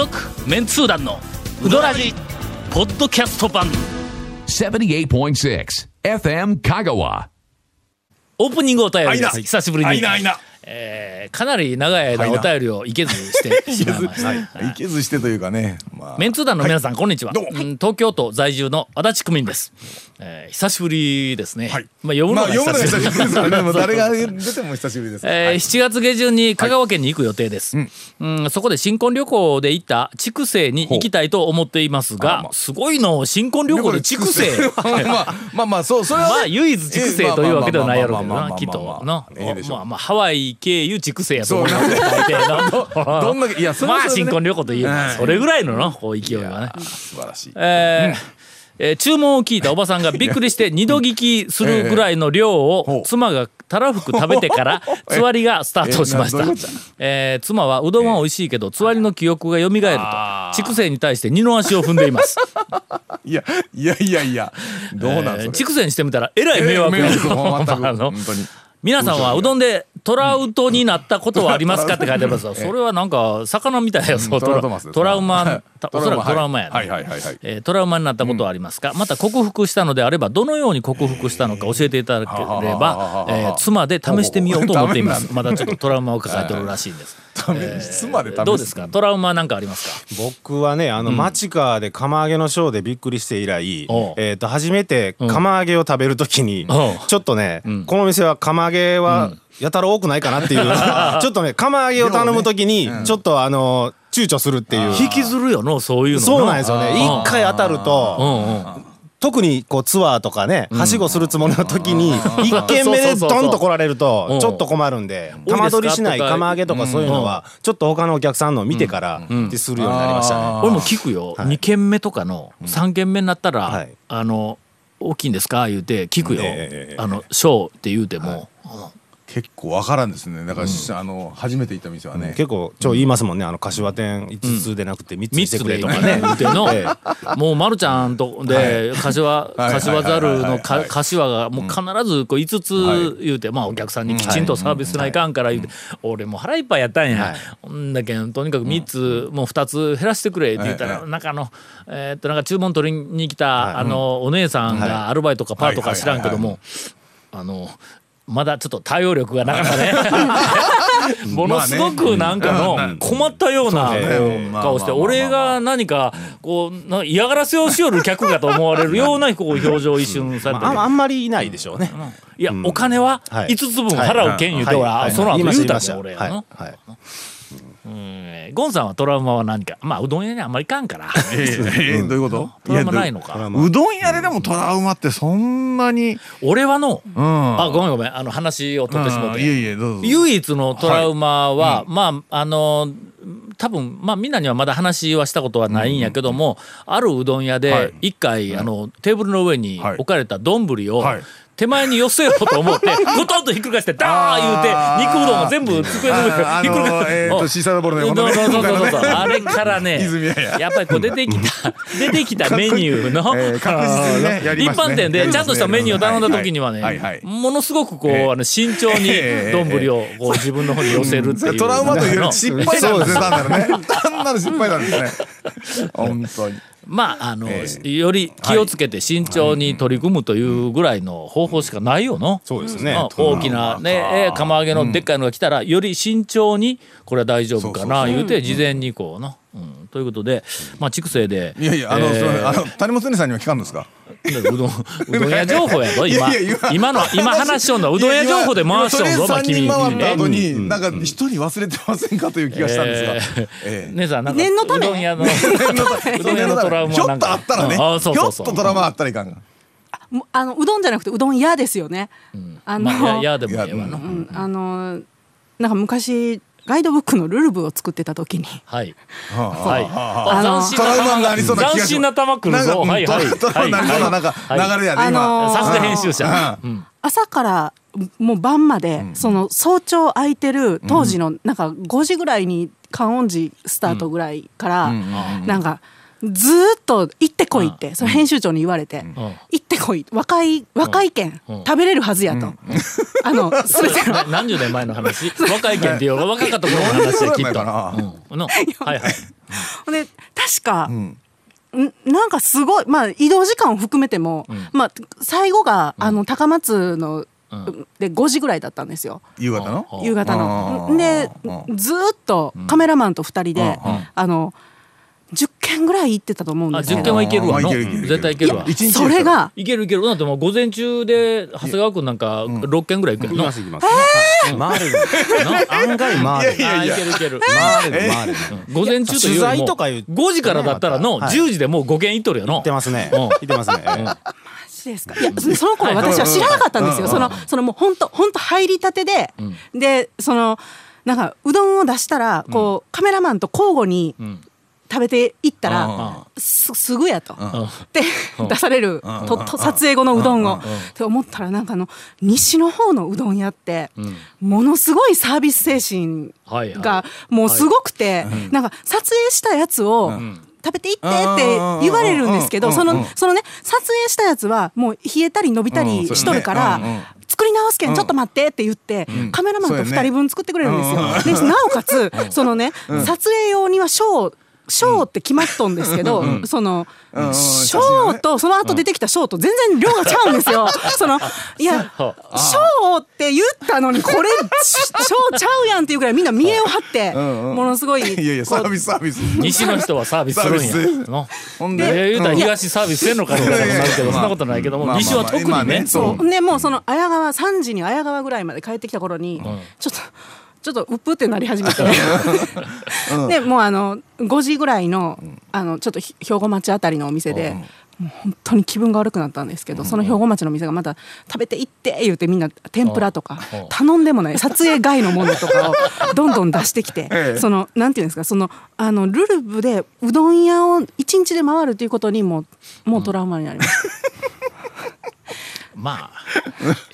続メンツー団のウドラジポッドキャスト版。78.6 FM Kagawa. オープニングお便りです。久しぶりに。あいないな。えーかなり長い間お便りをいけずして しまいました、い。けずしてというかね。まあ。メンツー団の皆さん、こんにちは、東京都在住の足立区民です、えー久しぶりですね、はい。まあ読むのが久しぶりですからね誰が出ても久しぶりです。えー7月下旬に香川県に行く予定です、うん。そこで新婚旅行で行った筑西に行きたいと思っていますが、すごいの新婚旅行で筑西。まあまあまあそうそれはね。まあ唯一筑西というわけではないやろうけどなきっまあまあまあまあとのええでしょう。まあまあハワイ経由筑西やと思います。よ大抵の どんだけいやそれはまあ新婚旅行といえばはいそれぐらいののこう勢いはね。素晴らしい。えーえー注文を聞いたおばさんがびっくりして二度聞きするぐらいの量を妻がたらふく食べてからつわりがスタートしました。えー妻はうどんは美味しいけどつわりの記憶が蘇ると。筑西に対して二の足を踏んでいます。いやいやいやいやどうなんえー筑西にしてみたらえらい迷惑やえー の皆さんはうどんでトラウトになったことはありますかって書いてありますよ。それはなんか魚みたいやぞトラウトラウマおそらくトラウマやねトラウマになったことはありますか、また克服したのであればどのように克服したのか教えていただければ、えー妻で試してみようと思っています。まだちょっとトラウマを抱えておるらしいんです、妻で試すどうですか？トラウマなんかありますか？僕はねあの、町川で釜揚げのショーでびっくりして以来えー、と初めて釜揚げを食べるときに、ちょっとね、この店は釜揚げはやたら多くないかなっていう、ちょっとね釜揚げを頼むときにちょっとあの躊躇するっていう。引きずるよのそういうのそうなんですよね。うん一回当たるうとんうん特にこうツアーとかねはしごするつもりの時に 一軒目でドンと来られるとちょっと困るんで玉取りしない釜揚げとかそういうのはちょっと他のお客さんの見てからするようになりましたね。俺も聞くよ、二2軒目とかの3軒目になったら、はい。あの大きいんですか？言うて聞くよ、ええあのショーって言うても、結構わからんですね。だからあの初めて行った店はね。結構ちょ言いますもんね。あの柏店5つでなくて3つに3してくれ。とつでとかかね。ね言うての、えもう丸ちゃんとで柏はい。柏ざるの柏がもう必ずこう5つ言うて、まあお客さんにきちんとサービスないかんから言うて、俺もう腹いっぱいやったんや、はい。ほんだけんとにかく3つ、もう2つ減らしてくれって言ったら、はい。中のえーっとなんか注文取りに来た、あのお姉さんがアルバイトかパートか知らんけども、あのまだちょっと対応力がなかったね。ものすごくなんかの困ったようなね。顔して俺が何かこうな嫌がらせをしよる客かと思われるようなこう表情を一瞬されてまあ、あんまりいないでしょうね。いやお金ははい。5つ分払うけん言うて俺はい。あその後言うしたし俺やのはい。はいうん。ゴンさんはトラウマは何か？まあうどん屋にあんまり行かんから。えーえーどういうこと？トラウマないのか。ううどん屋ででもトラウマってそんなに俺はの。うん。あごめんごめん。あの話を取ってしまって。うん。いえいえどうぞ唯一のトラウマは、まああの多分まあみんなにはまだ話はしたことはないんやけども、あるうどん屋はでい。一回、あのテーブルの上にはい。置かれた丼を、はい手前に寄せようと思って ゴトンとひっくり返してダーン言うて肉うどんが全部机の上にひっあくり返してのえーとシーサードボールね。そうそうそうそう。あれからねややっぱりこう出てきた 出てきたメニューの、一般店でちゃんとしたメニューを頼んだ時にはね、ものすごくこう、ええあの慎重にええ丼をこう自分の方に寄せるっていう、トラウマというよりの失敗なんです。ね単なる失敗なんですね。本当にまああの、えより気をつけて慎重に取り組むというぐらいの方法しかないよの。そうですね。まあ。大きなね、えー釜揚げのでっかいのが来たら、より慎重にこれは大丈夫かな言うて事前にこうな、うん、ということでまあ筑西でいやいやあの、えー。あの谷本姉さんには聞かんのですか？うどんうどん屋情報やぞ今。いやいや今の今話しよんのはうどん屋情報で回しとんぞまあ君。今とりあえず3人回った後えになん。か一人忘れてませんかという気がしたんですが、えー。ええ。姉さんなんか念のためうどん屋のうどん屋のトラウマひょっとあったらね。うんあそうそうそう。ひょっとトラウマあったらいかんが。あのうどんじゃなくてうどん屋ですよね。あの、まあややでもええわのうん。あのなんか昔ガイドブックのルルブを作ってた時に、はい。ははい。あの斬新トラウマながありそうな斬新な玉来るぞ。なんかはいはい。トラトラウマになりそうななんかはい。流れやね、あの今さすが編集者。うん。朝からもう晩まで、その早朝空いてる当時のなんか5時ぐらいに観音寺スタートぐらいから、なんかずーっと行ってこいって、その編集長に言われて、行ってこい若い若い県、うん。食べれるはずやと、あの全ての。な何十年前の話？若い県っていう若かった頃の話やきっと。はいはい。で確か、ん。なんかすごいまあ移動時間を含めても、まあ最後が、あの高松の、で5時ぐらいだったんですよ。夕方の？うん。夕方の。うん。でうん。ずーっとカメラマンと2人で、うん。あの10件ぐらい行ってたと思うんあ10ですけど件はいけるわの。あいけるいけるいける絶対いけるわ。一日それがいけるいける。だってもう午前中で長谷川君なんか6件ぐらい行くやんの。行きます行きます。回れる。案外回れる。あいけるいける。回れる回れる。午前中というより取材もとかいう5時からだったらのはい10時でもう5件行っとるよの。行ってますね。うん行ってますね。マジですか？いやそ その頃私は知らなかったんですよ、そのそのもう本当本当入りたてで、でそのなんかうどんを出したらこう、カメラマンと交互にん食べていったら、うん。すすぐやと、ん。で出される、とと撮影後のうどんを、って思ったらなんかあの西の方のうどん屋って、ものすごいサービス精神がもうすごくて、なんか撮影したやつを、食べていってって言われるんですけど、その、そのね、撮影したやつはもう冷えたり伸びたりしとるから、作り直すけんちょっと待ってって言って、カメラマンと2人分作ってくれるんですよ。で、なおかつ、そのね、撮影用にはショー、ショーって決まっとんですけど、その、うんうんショーと、その後出てきたショーと全然量がちゃうんですよ。その、いや、そう。ショーって言ったのに、これ、ショーちゃうやんっていうぐらいみんな見栄を張って、ものすごい、いやいやサービスサービス。西の人はサービスするんや。の。ほん。でで言うたら東サービスせんのかみたいなことになるけどそんなことないけどもまあ西は特にね。まあまあそそう。でもうその綾川3時に綾川ぐらいまで帰ってきた頃に、ちょっとちょっとうっぷってなり始めて、でもうあの5時ぐらいのあのちょっとひ兵庫町あたりのお店で、もう本当に気分が悪くなったんですけど、その兵庫町の店がまた食べていって言うてみんな天ぷらとかうん。頼んでもない撮影外のものとかをどんどん出してきて、ええ。そのなんていうんですかそのあのルルブでうどん屋を一日で回るということにもうもうトラウマになりました。まあ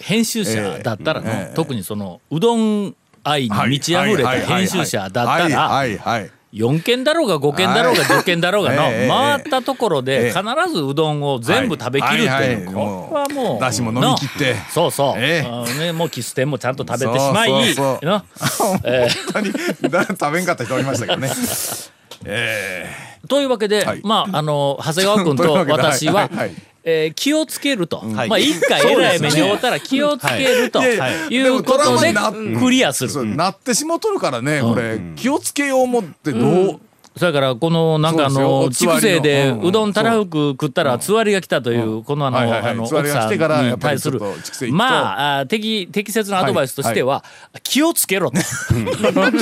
編集者だったらの、ええ。特にそのうどん愛に満ち溢れた編集者だったらはいはい4件だろうが5件だろうが10件だろうがのええ。回ったところでええ。必ずうどんを全部食べきるっていうこれはもうだしも飲み切って。のそうそう、ね、もうキステンもちゃんと食べてしまい 本当にだ食べんかった人おりましたけどね。え ーというわけで、はい。まああの長谷川君と 私は、えー気をつけると、はい。まあ一回えらい目に遭ったら気をつけるとはい。うことでクリアする。なってしもとるからねこれ気をつけようもってどうそれからこのなんかあの筑西でうどんたらふく食ったらつわりが来たというこのあのあの奥さんに対するまああ適適切なアドバイスとしては気をつけろと。まあ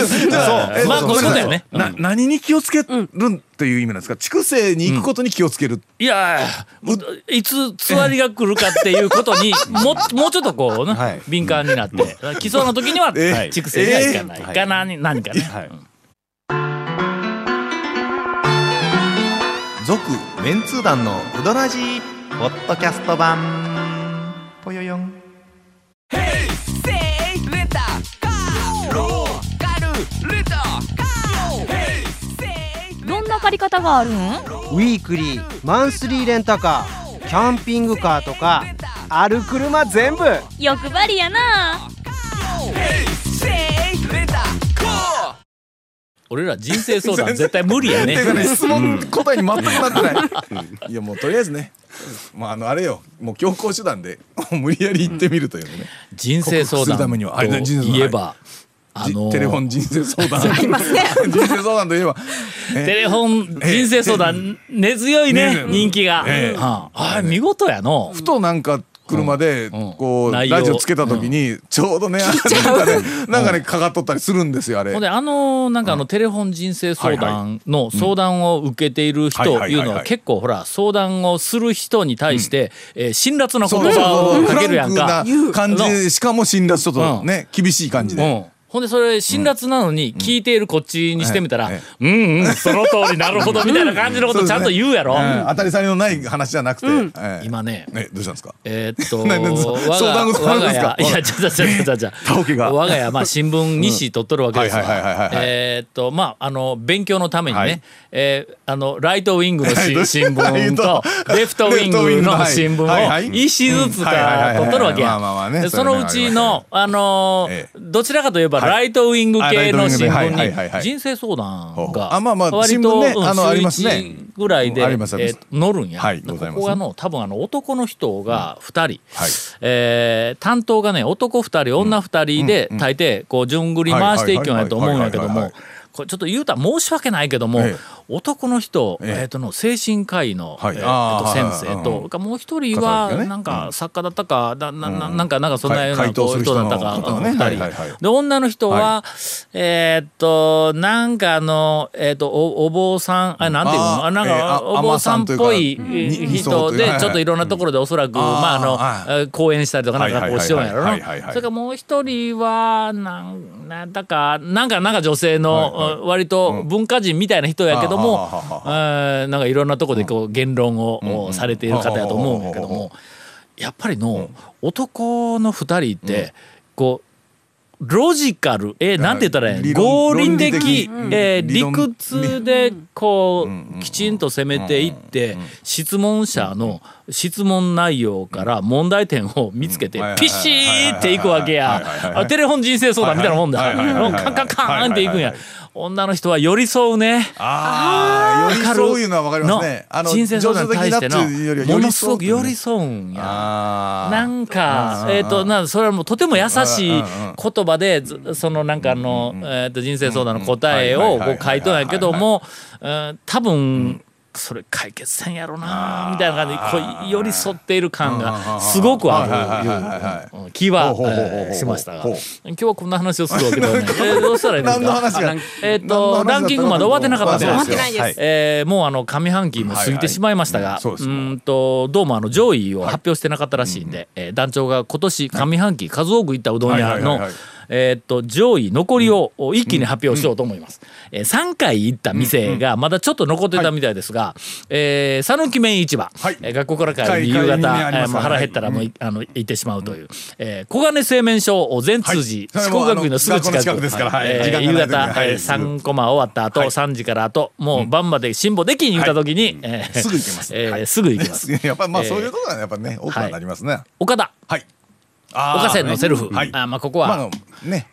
こういうことやね。な何に気をつけるっていう意味なんですか？筑西に行くことに気をつける。いやいつつわりが来るかっていうことにももうちょっとこうな、はい。敏感になって。来そうな時にはえ筑西には行かない、えかなに何かね。続メンツー団のウドラジーポッドキャスト版。ぽよよん。どんな借り方があるん？ウィークリーマンスリーレンタカーキャンピングカーとかある車全部。欲張りやな俺ら人生相談 絶対無理やね。ね質問答えに全くなってない。いやもうとりあえずねまああのあれよ。もう強行手段で 無理やり行ってみるというね。人生相克服するた談めにはあれねと人生相談いえば、あのじテレフォン人生相談。人生相談といえば。ねテレフォン人生相談根強いねね人気が、ええ。はああ見事やの。ふとなんか車でうん。こうラジオつけた時にちょうどねなんかねなんかねかかっとったりするんですよあれ。ほんであのなんかあのテレフォン人生相談の相談を受けている人はいうのは結構ほら相談をする人に対してえー辛辣な言葉をかけるやんか。感じでしかも辛辣ちょっとうん。ね厳しい感じで。うん、ほんでそれ辛辣なのに聞いているこっちにしてみたら、えうんうんその通りなるほどみたいな感じのことちゃんと言うやろ、うん。当たり障りのない話じゃなくて、ええ。今ね。えどうしたんですか？えーっと 相談事あるんですか？我が家。いやちょちょちょちょちょ田桶が。我が家まあ新聞2紙取っとるわけですわ。はいはいはいはいはいえーっとまああの勉強のためにね、はい。えーあのライトウィングの新聞とレフトウィングの新聞を一紙ずつから取っとるわけや。そのうちのあのどちらかといえばはいライトウィング系の新聞に人生相談が割と週ますね。一ぐらいで載るんや。ここがの多分あの男の人が2人、はい。えー担当がね男2人女2人で大抵こう順繰り回していくんやと思うんやけどもこれちょっと言うたら申し訳ないけども、え男の人、ええ。えーとの精神科医の、はい。えーと先生と、もう一人方はなんかうん。作家だったか、なななうん。なんかなんかそんなような人だったか、方ね。二人、はいはいはい。で女の人は、えーっとなんかあのえーっとおお坊さんあなんていうの？あなんかお坊さんっぽい人でちょっといろんなところでおそらく、まああの講演したりとかなんかこうしようんやろ。なそれからもう一人はなんなんだかなんかなんか女性の、割と文化人みたいな人やけども、はあはあはえーなんかいろんなところでこう言論を、されている方やと思うんやけどもやっぱりの男の二人ってこうロジカル。えなんて言ったら合理的えー理屈でこうきちんと攻めていって質問者の質問内容から問題点を見つけてうんピシーっていくわけや。テレフォン人生相談みたいなもんだ。カンカンカーンっていくんや。女の人は寄り添うね。ああ寄り添ういうのはわかりますねの人生相談に対してのものすごく寄りう添うんや。あーなんかえっ、となそれはもうとても優しい言葉でずそのなんかあの、えー、と人生相談の答えをこう書いとんやけどもうん多分それ解決せんやろなみたいな感じでこう寄り添っている感がすごくあるいう気はしましたが今日はこんな話をするわけではない。えーどうしたらいいんです何のか話がえっとランキングまで終わってなかったんであ終わってないです。えーもうあの上半期も過ぎてしまいましたが、はいはい。うんとどうもあの上位を発表してなかったらしいんで、えー団長が今年上半期数多く行ったうどん屋のはいはいはいはいえーっと上位残りを一気に発表しようと思います。えー3回行った店がまだちょっと残ってたみたいですが、えー讃岐麺市場、はい。えー学校から帰り夕方、ね。もう腹減ったらもういあの行ってしまうという、えー小金製麺所全通寺、はい学院のすぐ近く。ですからはい。えー夕方、はい。えー3コマ終わった後、はい。3時から後もう晩まで辛抱できに言った時に、えーすぐ行けます。えーはい。すぐ行きます。やっぱまあえーそういうところはやっぱね多くはなりますね。岡田はい岡線のセルフ、はい。あまあここは、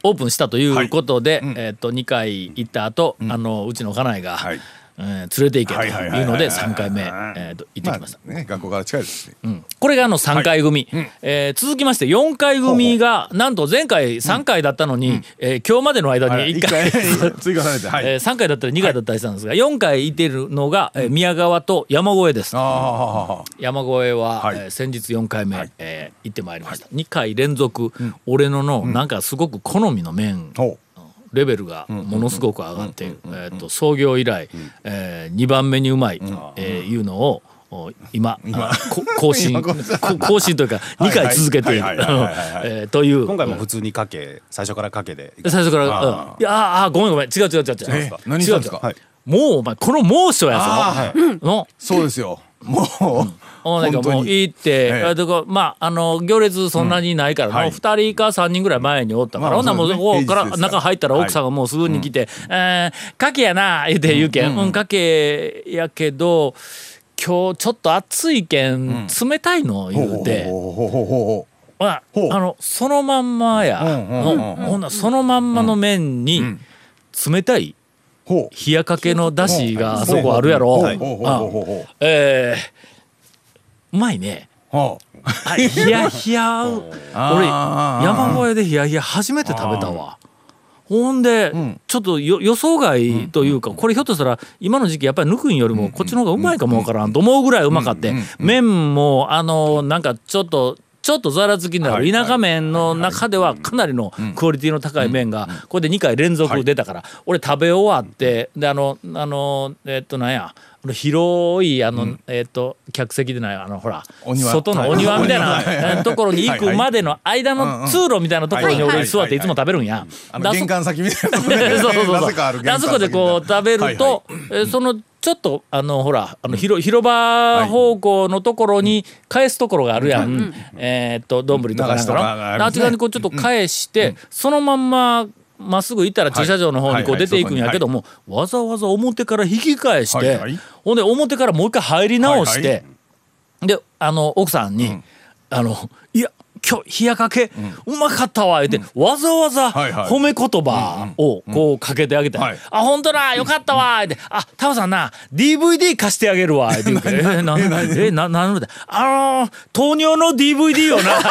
オープンしたということで、はいうんえー、と2回行った後、あのうちの家内が、はいえー連れて行けとはいはいはいはいい。うので3回目、えー、と行ってきました。まあね学校から近いですし。うん。これがあの3回組、えー続きまして4回組がなんと前回3回だったのに、えー今日までの間に1回、一 追加されてはい。えー3回だったり2回だったりしたんですが4回行っているのが、えー宮川と山越えです。あ山越えは、はい。えー先日4回目、えー行ってまいりました、2回連続、俺のの、なんかすごく好みの麺あほレベルがものすごく上がって、えー、と創業以来、え2番目にうまい、えーいうのをお 今更新。更新。というか2回続けている。という。今回も普通にかけ最初からかけで。最初から、うん。あいやあーごめんごめん。違う違う違う違う。え何したんですか？違う違う。もうお前この猛暑やあぞ、の。そうですよ。もうおなんかもう行って、ええ。まああの行列そんなにないから、うんはい。もう2人か3人ぐらい前におったから、まあほんならもうそここから中入ったら奥さんがもうすぐに来て「えーかけやな」言うて言うけん「うん。かけやけど今日ちょっと暑いけん冷たいの」言うて。あのそのまんまや、ほんならそのまんまの麺に冷たい冷やかけのだしがあそこあるやろ。えーうまいね。ほ うあ冷や冷や俺山越えで冷や冷や初めて食べたわ。ほんで、ちょっとよ予想外というか、これひょっとしたら今の時期やっぱり抜くんよりもこっちの方がうまいかもわからんと思うぐらいうまかって、麺もあのなんかちょっとちょっとざらつきのある田舎麺の中ではかなりのクオリティの高い麺がこれで2回連続出たから俺食べ終わってであのあのえっとなんや広いあの、えっ、と客席でないあのほら外のお庭みたいなはいはい。えーところに行くまでの間の通路みたいなところに俺座っていつも食べるんや。玄関先みたいなところで そうそあそこでこう食べると、えーそのちょっとあのほらあの広広場方向のところに返すところがあるやん、えーっと丼とかなんかの。あっち側にこうちょっと返して、そのまんままっすぐ行ったら駐車場の方にこうはい出ていくんやけども、わざわざ表から引き返して、ほんで表からもう一回入り直して、であの奥さんに「あのいや今日冷やかけ、うまかったわ」言って、わざわざ褒め言葉をこうかけてあげて「はい。あ本当だよかったわ」言って「あタオさんな DVD 貸してあげるわ」って言うから「えなえななんであのー糖尿の DVD をな。あの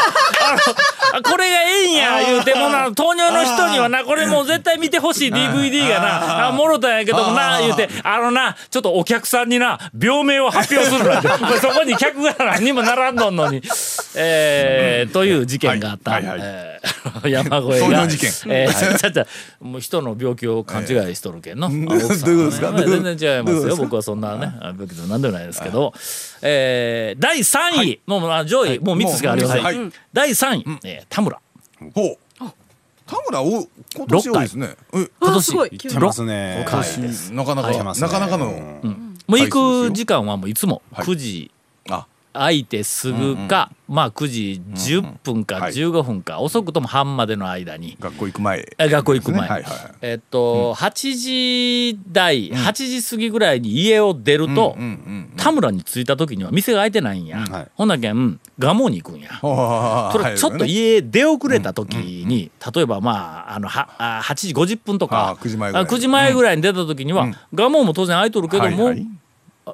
あこれがええんや」言うてもうな糖尿の人にはなこれもう絶対見てほしい DVD がなあもろたんやけどもな言うてあのなちょっとお客さんにな病名を発表するなんて。そこに客が何にも並んどんのに、えーという事件があった、はいはいはい。えー山越えが。事件。えーちゃちゃもう人の病気を勘違いしとるけんの、あ奥さん どういうことですか？全然違いますよ。僕はそんなねあ病気でも何でもないですけど、えー第3位、もうあ上位、もう3つしかありません、はい。第3位、えー田村。ほう。田村お今年多いですね。え今年。すごい。行ってますね。なかなかはい。なかなかのもう行く時間はもういつもはい。9時あ空いてすぐか、まあ9時10分かはい。15分か、遅くとも半までの間に、学校行く前。え学校行く前、はいはいはい。えっと、8時台、8時過ぎぐらいに家を出ると、うんうん田村に着いた時には店が開いてないんや、はい。ほんなけん蒲生に行くんや。それちょっと家出遅れた時に、例えばまああのはあ8時50分とかあ9時前ぐらい。あ9時前ぐらいに出た時には、蒲生も当然空いとるけども、はいはい。あ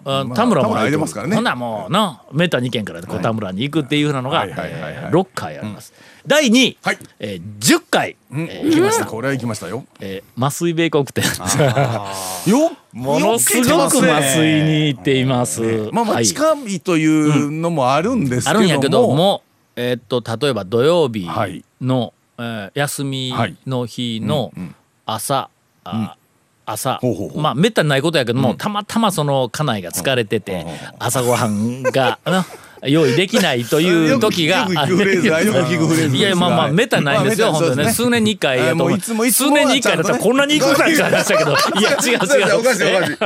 まあ田村も空いてますからね。ほんならもうなめった2軒からでこう田村に行くっていうふうなのがはい。はいはいはいえー6回あります。第2位、はい。えー10回、えー行きました。これは行きましたよ。えー麻酔米国店。よものすごく麻酔に行っています。まあまはい。あ近いというのもあるんですけども。あるんやけども、えーっと例えば土曜日はい。の、えー休みの日の朝、あうまあめったにないことやけども、たまたまその家内が疲れてて、朝ごはんが用意できないという時がよくよく聞くフレーズだよく聞くフレーズですいやまあまあめったにないんですよ、まあ本当にね。数年に一回やといつもいつも数年に一回だったらこんなに行くぐらいって話だけどい。や違う違う。おかしいおかしい。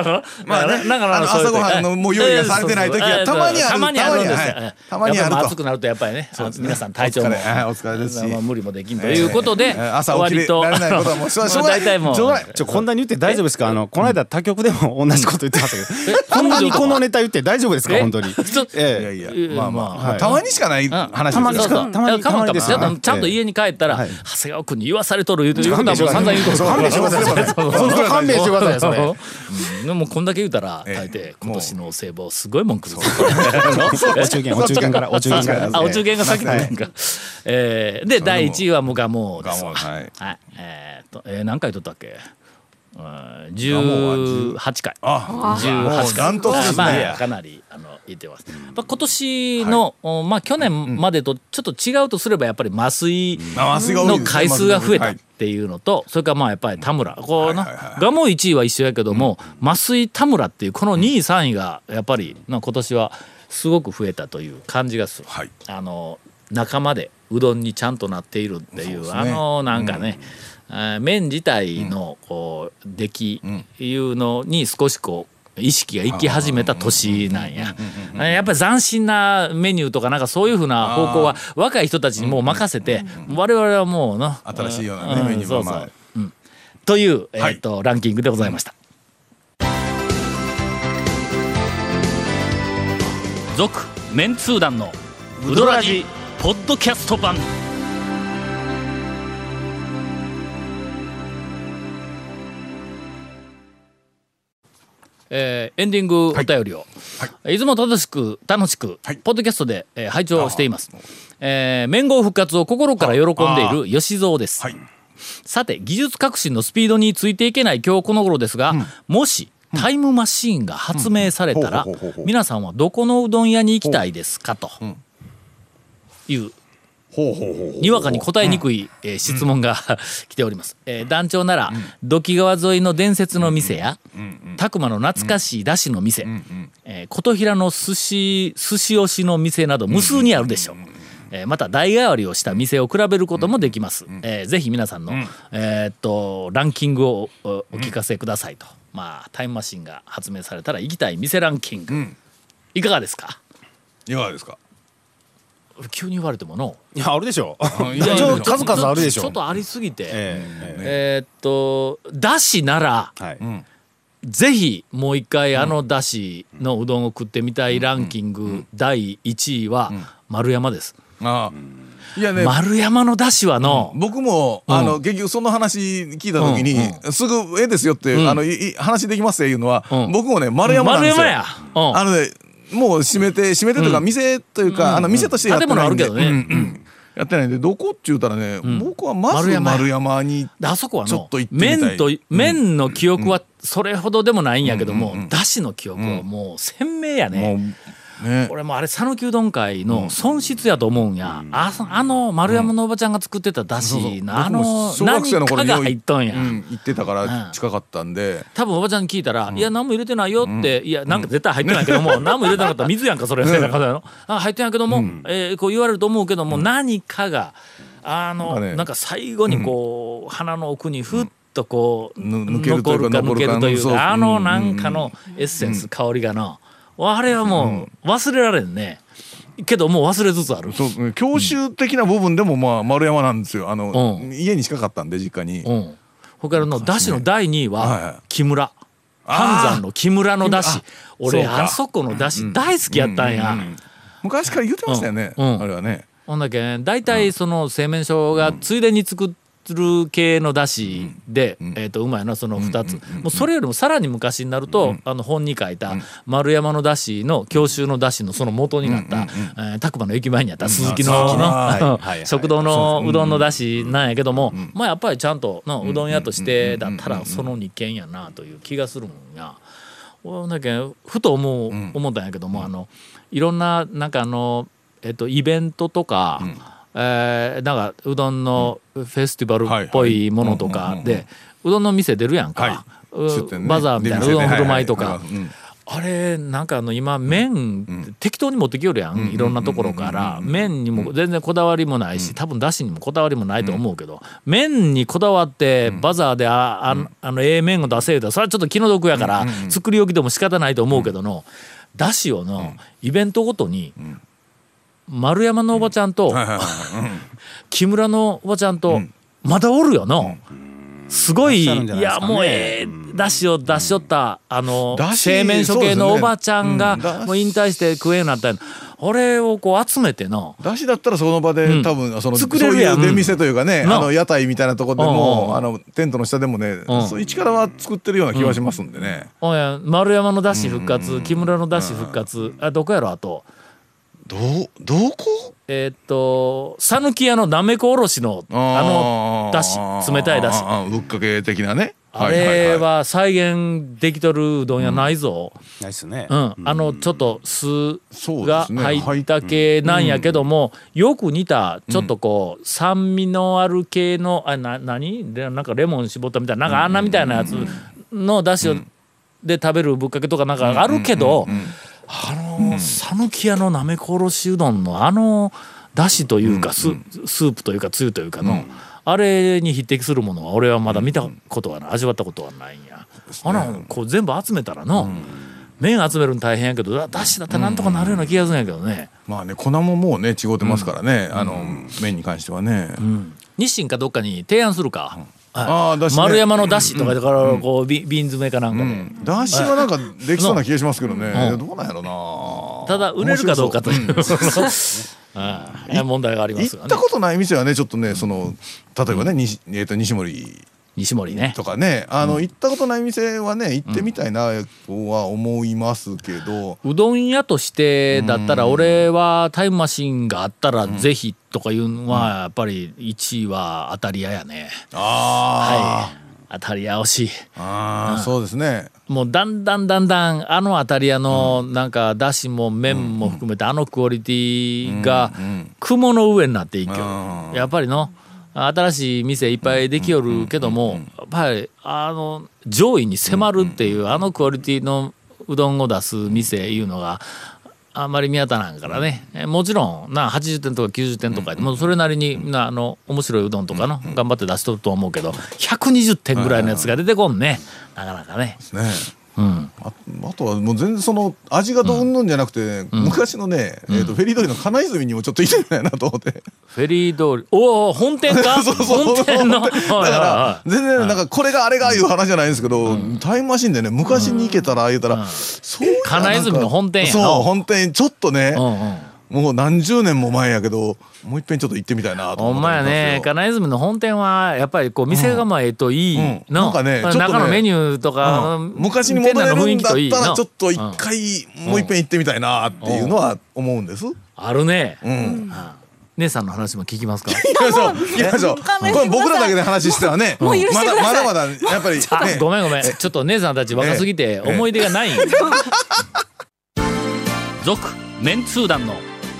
まあね。だから朝ごはんのもう用意がされてない時はえーたまにあるたまにあるんですよ。たまにはい。たまにあると。暑くなるとやっぱりね。皆さん体調も。お疲れ。はいお疲れです。しまあ無理もできんということで、えー朝起きられないことはもうしょうがない。大体もう。ちょこんなに言って大丈夫ですか？あのこの間他局でも同じこと言ってましたけど。こんなにこのネタ言って大丈夫ですか？え？本当に。え？いやえいやまあまあ。まあたまにしかない話たまにですよしかたまにかもかもですよ。ちゃんと家に帰ったら、はい。長谷川君に言わされとる言うということ。はもう散々言うと。る勘弁してくださいそれ勘弁してくださいよそれ。うん。でもこんだけ言うたらええ。大抵今年の聖望すごい文句ですお中元お中元からお中元から。あお中元が先。なんか、えーで第1位はもうガモです。わガモはい。はい。えーっと、えー何回取ったっけ？18回。あ18回。ダントツですね。まあかなりあの言ってます、まあ、今年の、おまあ去年までとちょっと違うとすればやっぱり麻酔の回数が増えたっはいていうのと、それからまあやっぱり田村。こうな、はい。はい。はい。ガモ1位は一緒やけども、麻酔田村っていうこの2位3位がやっぱりな今年はすごく増えたという感じがする、はい。あの仲間でうどんにちゃんとなっているっていうあのなんかね、麺自体のこう出来いうのに少しこう意識がいき始めた年なんや。やっぱり斬新なメニューとかなんかそういうふうな方向は若い人たちにもう任せて我々はもうな新しいようなメニューはまあそうそうという、えっとランキングでございました。続メンツー団のウドラジポッドキャスト版えーエンディングお便りを、い、つも楽しく楽しく、はい。ポッドキャストで、えー拝聴しています、えー、麺号復活を心から喜んでいる吉蔵です、はい。さて技術革新のスピードについていけない今日この頃ですが、もしタイムマシーンが発明されたら皆さんはどこのうどん屋に行きたいですかというにわかに答えにくい、えー質問が来ております、えー団長なら、土器川沿いの伝説の店や、拓磨の懐かしいだしの店、えー琴平の寿司寿司押しの店など無数にあるでしょ。う、えーまた代替わりをした店を比べることもできます、えーぜひ皆さんの、えーっとランキングをおお聞かせくださいと、まあタイムマシンが発明されたら行きたい店ランキング、いかがですか？いかがですか？急に言われてもの。いやあるでしょ。いやちょ数々あるでしょちょっとありすぎて、えっとだしならえはい。ぜひもう一回あのだしのうどんを食ってみたいランキング第1位は丸山です。ああ。いやね。丸山のだしはの、僕も、あの結局その話聞いた時に、すぐ「ええですよ」って、あのいい話できますっていうのは、うん。僕もね丸山なんですよ。丸山や。うん。あのねもう閉めて閉めてというか、店というか、あの店としてやってないんで、建物あるけどね。やってないんでどこっちゅうたらね、僕はまず丸山や丸山。にであそこはのちょっと行って麺と麺の記憶はそれほどでもないんやけども、だしの記憶はもう鮮明やね。ね。俺もあれ讃岐うどん会の損失やと思うんや、あそあの丸山のおばちゃんが作ってただしの、あ僕もの何かが入っとんや、うん行ってたかうん。ら近かったんで、多分おばちゃんに聞いたら「いや何も入れてないよ」って「いやなんか絶対入ってないけども 何も入れてなかったら水やんかそれ」みたいな感じなのあ入ってないけども、えーこう言われると思うけども、何かがあの、なんかね。なんか最後にこう、鼻の奥にふっとこう、ぬ抜けるというか残るか抜けるというかあのうん。なんかのエッセンス、香りがなあれはもう忘れられんね。けどもう忘れつつある。そう教習的な部分でもまあ丸山なんですよ。あの、うん。家に近かったんで実家に、うん、他のだしの第2位は木村。半山の木村のだしあ俺あそこのだし大好きやったんや。昔から言ってましたよね、あれはね。ほんだけ大体その製麺所がついでに作る系のだしで、えー、とうまいのはその2つ、もうそれよりもさらに昔になると、あの本に書いた丸山のだしの教習のだしのその元になった、えー拓磨の駅前にあった鈴木のね。のはい 食堂のうどんのだしなんやけども、まあやっぱりちゃんとのうどん屋としてだったらその2軒やなという気がするもんや。俺だけふと思う、思ったんやけどもあのいろんななんかあの、えっと、イベントとか、えーなんかうどんのフェスティバルっぽいものとかでうどんの店出るやんか、はう出店ね。バザーみたいなうどん振る舞いとか、はいはいうん。あれなんかあの今麺適当に持ってきよるやんいろんなところから。麺にも全然こだわりもないし多分だしにもこだわりもないと思うけど麺にこだわってバザーであああのええ麺を出せるとそれはちょっと気の毒やから作り置きでも仕方ないと思うけどのだしをのイベントごとに丸山のおばちゃんとはいはいはい。木村のおばちゃんとまだおるよの。すごい、いやもうええだしを出しよった、あの製麺所系のおばちゃんがそうですねうんもう引退して食えんようになったんや。俺をこう集めての。だしだったらその場で、うん。多分その作れるやん。そういう出店というかね、なあの屋台みたいなところでも、うん。あのテントの下でもね、うん。そういう力は作ってるような気はしますんでね、おや丸山のだし復活、木村のだし復活、あどこやろあとどうどこ？えーっと讃岐屋のなめこおろしのあのだし冷たいだし。ぶっかけ的なね。あれは再現できとるうどんやないぞ、ないっすね。うん。あのちょっと酢が入った系なんやけども、よく似たちょっとこう酸味のある系のあな何？でなんかレモン絞ったみたいななんかあんなみたいなやつのだしをで食べるぶっかけとかなんかあるけどあの讃岐屋のなめこおろしうどんのあのだしというかススープというかつゆというかのあれに匹敵するものは俺はまだ見たことはない味わったことはないんや。あらこう全部集めたらの麺集めるの大変やけどだだしだったらなんとかなるような気がするんやけどね。まあね粉ももうね違うてますからね、あの麺に関してはね、日清かどっかに提案するか、ああだしね。丸山のだしとかだからこうび瓶詰めかなんかで、だしはなんかできそうな気がしますけどね、うんどうなんやろな。ただ売れるかどうかという。問題があります行ったことない店はねちょっとねその例えばね、西森西森ね。とかね。あの、行ったことない店はね行ってみたいなとは思いますけど、うどん屋としてだったら俺はタイムマシンがあったらぜひとかいうのはやっぱり1位は当たり屋やね。ああ、当たり屋惜し。いああそうですね。もうだんだんだんだんあの当たり屋のなんかだしも麺も含めてあのクオリティが雲の上になっていきよ。るやっぱりの新しい店いっぱいできよるけどもやっぱりあの上位に迫るっていうあのクオリティのうどんを出す店いうのがあんまり見当たらんからね。えもちろんな80点とか90点とかでもうそれなりになあの面白いうどんとかの頑張って出しとると思うけど120点ぐらいのやつが出てこんね。なかなかね。ねうん。ああとはもう全然その味がどうんのんじゃなくて、昔のね、えー、とフェリー通りの金泉にもちょっと行ってみたいなと思って。フェリー通り。おお本店か？そうそう本店の？だから全然なんかこれがあれがいう話じゃないんですけど、タイムマシンでね昔に行けたら言うたら、そうや金泉の本店やそうな本店ちょっとね、うんうんもう何十年も前やけどもういっぺんちょっと行ってみたいなとほんまや思ってますよね金泉の本店はやっぱりこう店構えといいうん。うんの、なんかね中のメニューとか、うん。昔に戻れるんだったらちょっと一うん回もういっぺん行ってみたいなっていうのは思うんです。あるね、うん。姉さんの話も聞きますか？行きましょう。行きましょう。これ僕らだけで話してはね。もう許してまください。だまだまだやっぱりあね。ごめんごめん。ちょっと姉さんたち若すぎてええ思い出がない。続メンツー団の